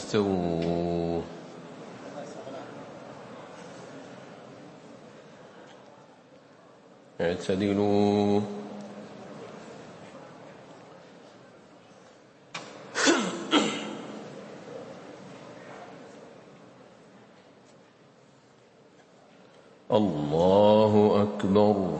استووا اعتدلوا. الله أكبر.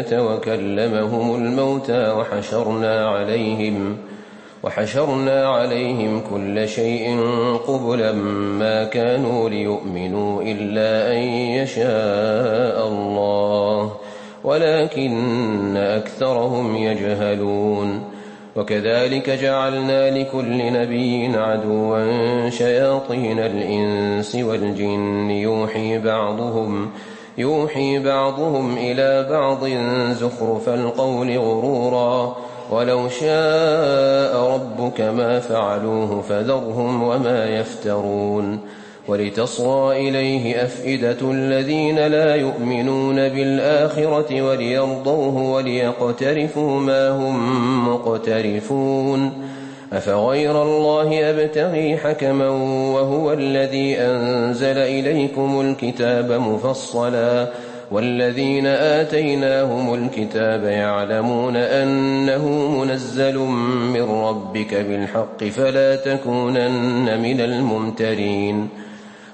الملائكة وكلمهم الموتى وحشرنا عليهم وحشرنا عليهم كل شيء قبلا ما كانوا ليؤمنوا إلا أن يشاء الله ولكن أكثرهم يجهلون وكذلك جعلنا لكل نبي عدوا شياطين الإنس والجن يوحي بعضهم يوحي بعضهم إلى بعض زخرف القول غرورا. ولو شاء ربك ما فعلوه فذرهم وما يفترون. ولتصغى إليه أفئدة الذين لا يؤمنون بالآخرة وليرضوه وليقترفوا ما هم مقترفون. أفغير الله أبتغي حكما وهو الذي أنزل إليكم الكتاب مفصلا والذين آتيناهم الكتاب يعلمون أنه منزل من ربك بالحق فلا تكونن من الممترين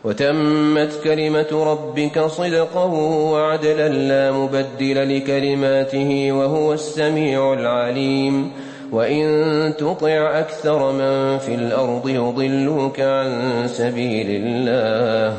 وتمت كلمة ربك صدقا وعدلا لا مبدل لكلماته وهو السميع العليم وإن تطع أكثر من في الأرض يضلوك عن سبيل الله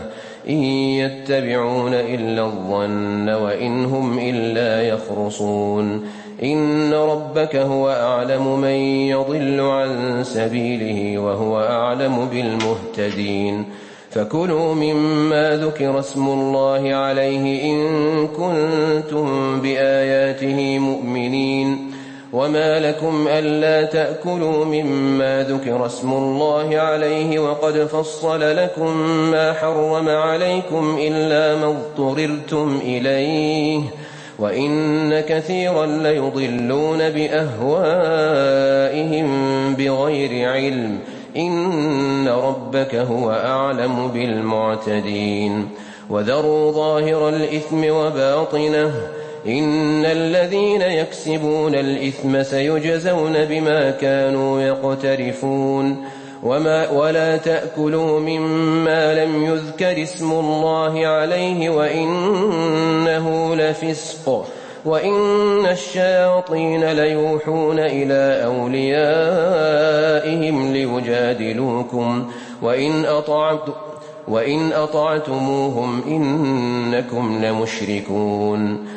إن يتبعون إلا الظن وإن هم إلا يخرصون إن ربك هو أعلم من يضل عن سبيله وهو أعلم بالمهتدين فكلوا مما ذكر اسم الله عليه إن كنتم بآياته مؤمنين وما لكم ألا تأكلوا مما ذكر اسم الله عليه وقد فصل لكم ما حرم عليكم إلا ما اضطررتم إليه وإن كثيرا ليضلون بأهوائهم بغير علم إن ربك هو أعلم بالمعتدين وذروا ظاهر الإثم وباطنه إن الذين يكسبون الإثم سيجزون بما كانوا يقترفون وما ولا تأكلوا مما لم يذكر اسم الله عليه وإنه لفسق وإن الشياطين ليوحون إلى أوليائهم ليجادلوكم وإن أطعتم وإن أطعتموهم إنكم لمشركون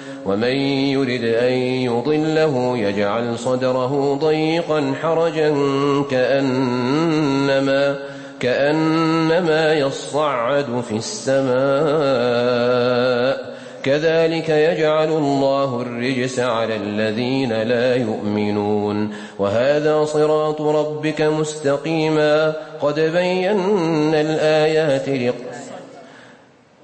ومن يرد أن يضله يجعل صدره ضيقا حرجا كأنما كأنما يصعد في السماء. كذلك يجعل الله الرجس على الذين لا يؤمنون. وهذا صراط ربك مستقيما. قد بينا الآيات لقوم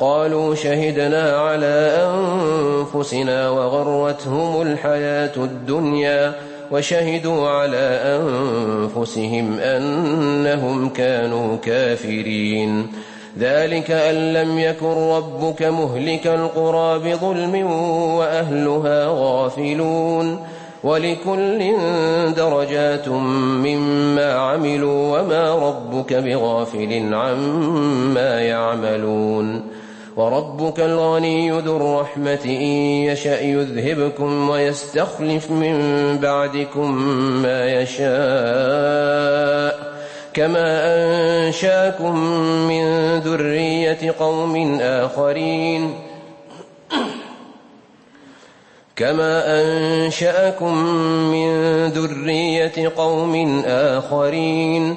قالوا شهدنا على أنفسنا وغرتهم الحياة الدنيا وشهدوا على أنفسهم أنهم كانوا كافرين. ذلك أن لم يكن ربك مهلك القرى بظلم وأهلها غافلون. ولكل درجات مما عملوا وما ربك بغافل عما يعملون. وربك الغني ذو الرحمة إن يشأ يذهبكم ويستخلف من بعدكم ما يشاء كما أنشاكم من ذرية قوم آخرين كما أنشأكم من ذرية قوم آخرين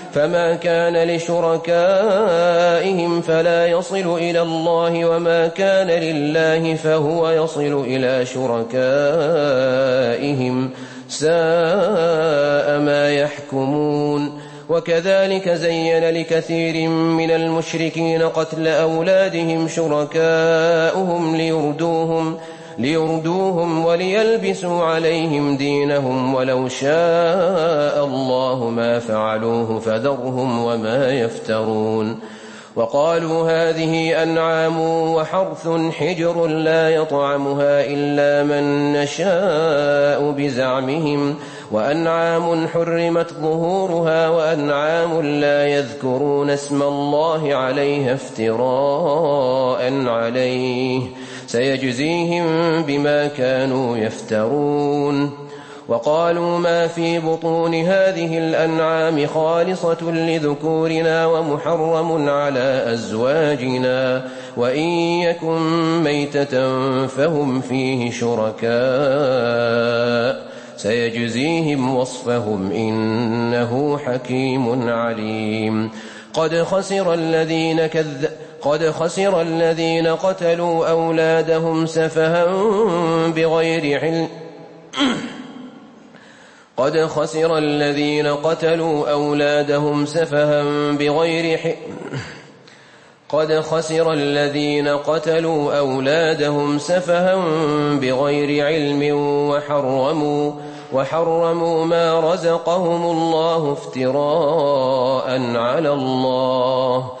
فما كان لشركائهم فلا يصل إلى الله وما كان لله فهو يصل إلى شركائهم ساء ما يحكمون. وكذلك زين لكثير من المشركين قتل أولادهم شركاؤهم ليردوهم ليردوهم وليلبسوا عليهم دينهم ولو شاء الله ما فعلوه فذرهم وما يفترون. وقالوا هذه أنعام وحرث حجر لا يطعمها إلا من نشاء بزعمهم. وأنعام حرمت ظهورها وأنعام لا يذكرون اسم الله عليها افتراء عليه. سيجزيهم بما كانوا يفترون. وقالوا ما في بطون هذه الأنعام خالصة لذكورنا ومحرم على أزواجنا وإن يكن ميتة فهم فيه شركاء. سيجزيهم وصفهم إنه حكيم عليم. قد خسر الذين كذ قد خسر الذين قتلوا أولادهم سفها بغير علم. قد خسر الذين قتلوا أولادهم سفها بغير حق قد خسر الذين قتلوا أولادهم سفها بغير علم وحرموا وحرموا ما رزقهم الله افتراء على الله.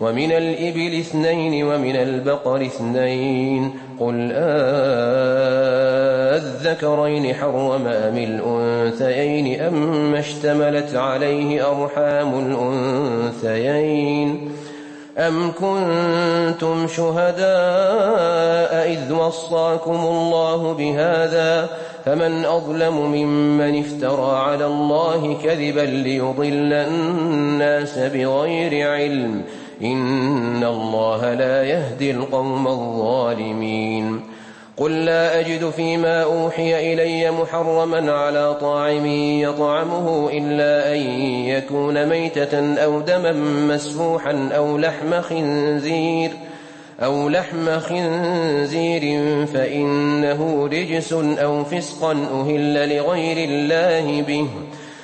ومن الإبل اثنين ومن البقر اثنين قل أذكرين حرم أم الأنثيين أم اشتملت عليه أرحام الأنثيين أم كنتم شهداء إذ وصاكم الله بهذا فمن أظلم ممن افترى على الله كذبا ليضل الناس بغير علم إن الله لا يهدي القوم الظالمين. قل لا أجد فيما أوحي إلي محرما على طاعم يطعمه إلا أن يكون ميتة أو دما مسفوحا أو لحم خنزير أو لحم خنزير فإنه رجس أو فسقا أهل لغير الله به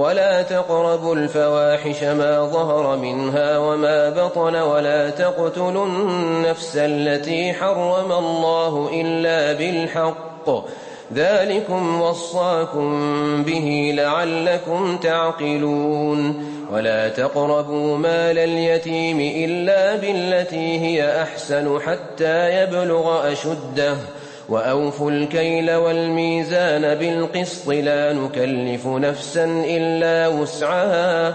ولا تقربوا الفواحش ما ظهر منها وما بطن ولا تقتلوا النفس التي حرم الله إلا بالحق. ذلكم وصاكم به لعلكم تعقلون. ولا تقربوا مال اليتيم إلا بالتي هي أحسن حتى يبلغ أشده. وأوفوا الكيل والميزان بالقسط لا نكلف نفسا إلا وسعها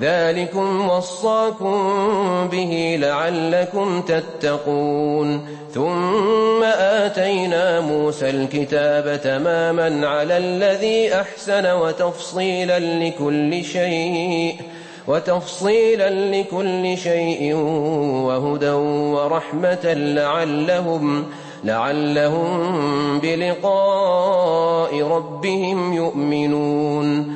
ذلكم وصاكم به لعلكم تتقون. ثم آتينا موسى الكتاب تماما على الذي أحسن وتفصيلا لكل شيء وتفصيلا لكل شيء وهدى ورحمة لعلهم لعلهم بلقاء ربهم يؤمنون.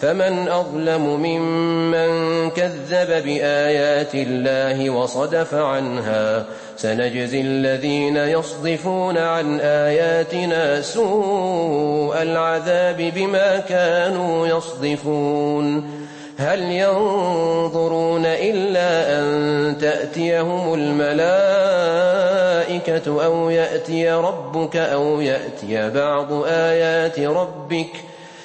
فمن أظلم ممن كذب بآيات الله وصدف عنها سنجزي الذين يصدفون عن آياتنا سوء العذاب بما كانوا يصدفون هل ينظرون إلا أن تأتيهم الملائكة أو يأتي ربك أو يأتي بعض آيات ربك ۖ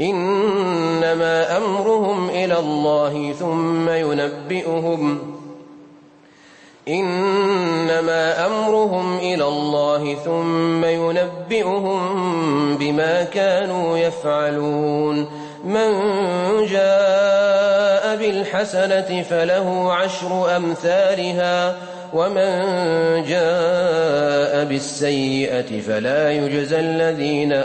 إنما أمرهم إلى الله ثم ينبئهم. إنما أمرهم إلى الله ثم ينبئهم بما كانوا يفعلون. من جاء بالحسنة فله عشر أمثالها ومن جاء بالسيئة فلا يجزى الذين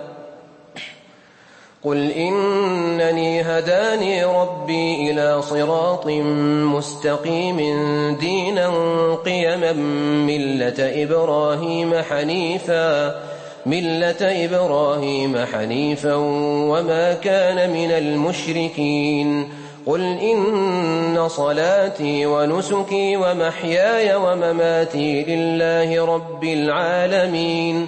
قل إنني هداني ربي إلى صراط مستقيم دينا قيما ملة إبراهيم حنيفا ملة إبراهيم حنيفا وما كان من المشركين. قل إن صلاتي ونسكي ومحياي ومماتي لله رب العالمين.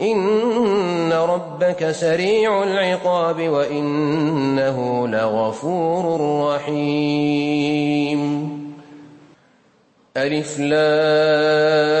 إن ربك سريع العقاب وإنه لغفور رحيم. ألف لام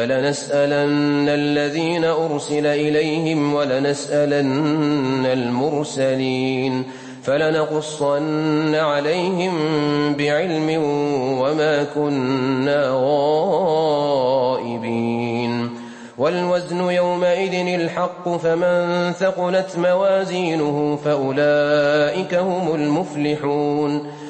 فلنسألن الذين أرسل إليهم ولنسألن المرسلين فلنقصن عليهم بعلم وما كنا غائبين والوزن يومئذ الحق فمن ثقلت موازينه فأولئك هم المفلحون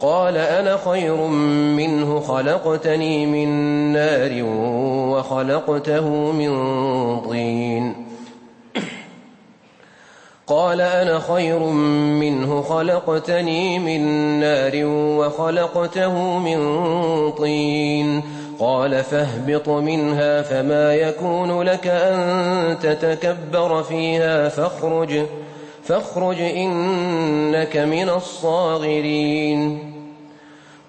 قال أنا خير منه خلقتني من نار وخلقته من طين. قال أنا خير منه خلقتني من نار وخلقته من طين. قال فاهبط منها فما يكون لك أن تتكبر فيها فاخرج فاخرج إنك من الصاغرين.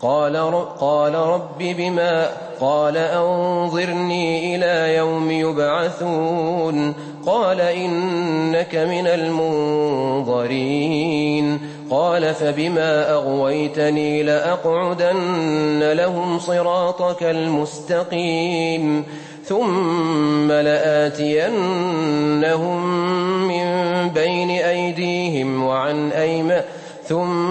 قال قال رب بما قال أنظرني إلى يوم يبعثون. قال إنك من المنظرين. قال فبما أغويتني لأقعدن لهم صراطك المستقيم. ثم لآتينهم من بين أيديهم وعن أيمان ثم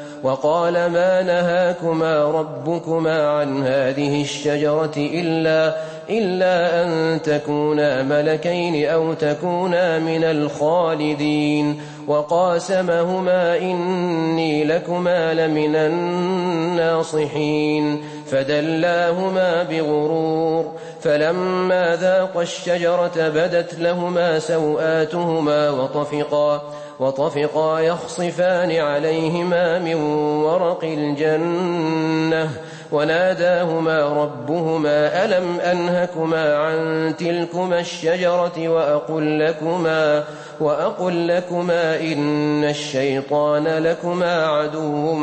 وقال ما نهاكما ربكما عن هذه الشجرة إلا إلا أن تكونا ملكين أو تكونا من الخالدين. وقاسمهما إني لكما لمن الناصحين. فدلاهما بغرور. فلما ذاقا الشجرة بدت لهما سوآتهما وطفقا. وطفقا يخصفان عليهما من ورق الجنة وناداهما ربهما ألم أنهكما عن تلكما الشجرة وأقل لكما وأقل لكما إن الشيطان لكما عدو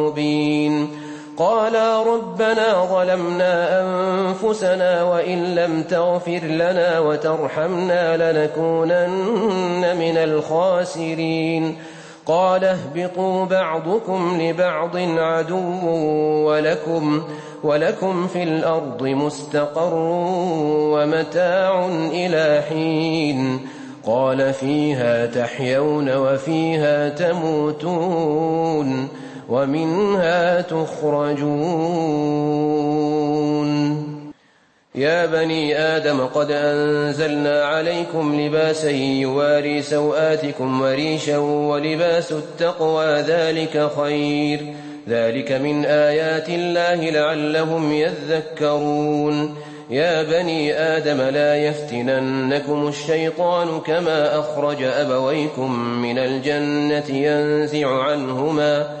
مبين قالا ربنا ظلمنا أنفسنا وإن لم تغفر لنا وترحمنا لنكونن من الخاسرين. قال اهبطوا بعضكم لبعض عدو ولكم ولكم في الأرض مستقر ومتاع إلى حين. قال فيها تحيون وفيها تموتون. ومنها تخرجون. يا بني آدم قد أنزلنا عليكم لباسا يواري سوآتكم وريشا ولباس التقوى ذلك خير. ذلك من آيات الله لعلهم يذكرون. يا بني آدم لا يفتننكم الشيطان كما أخرج أبويكم من الجنة ينزع عنهما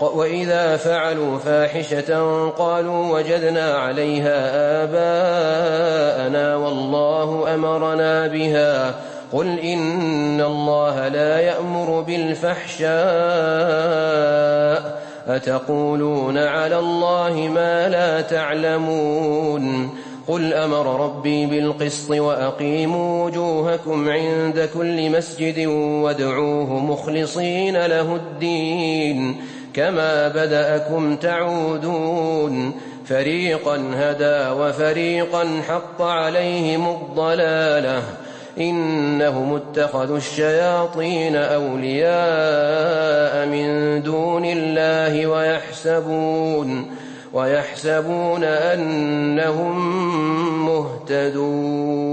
وإذا فعلوا فاحشة قالوا وجدنا عليها آباءنا والله أمرنا بها. قل إن الله لا يأمر بالفحشاء. أتقولون على الله ما لا تعلمون. قل أمر ربي بالقسط وأقيموا وجوهكم عند كل مسجد وادعوه مخلصين له الدين. كما بداكم تعودون فريقا هدى وفريقا حق عليهم الضلاله انهم اتخذوا الشياطين اولياء من دون الله ويحسبون ويحسبون انهم مهتدون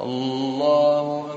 الله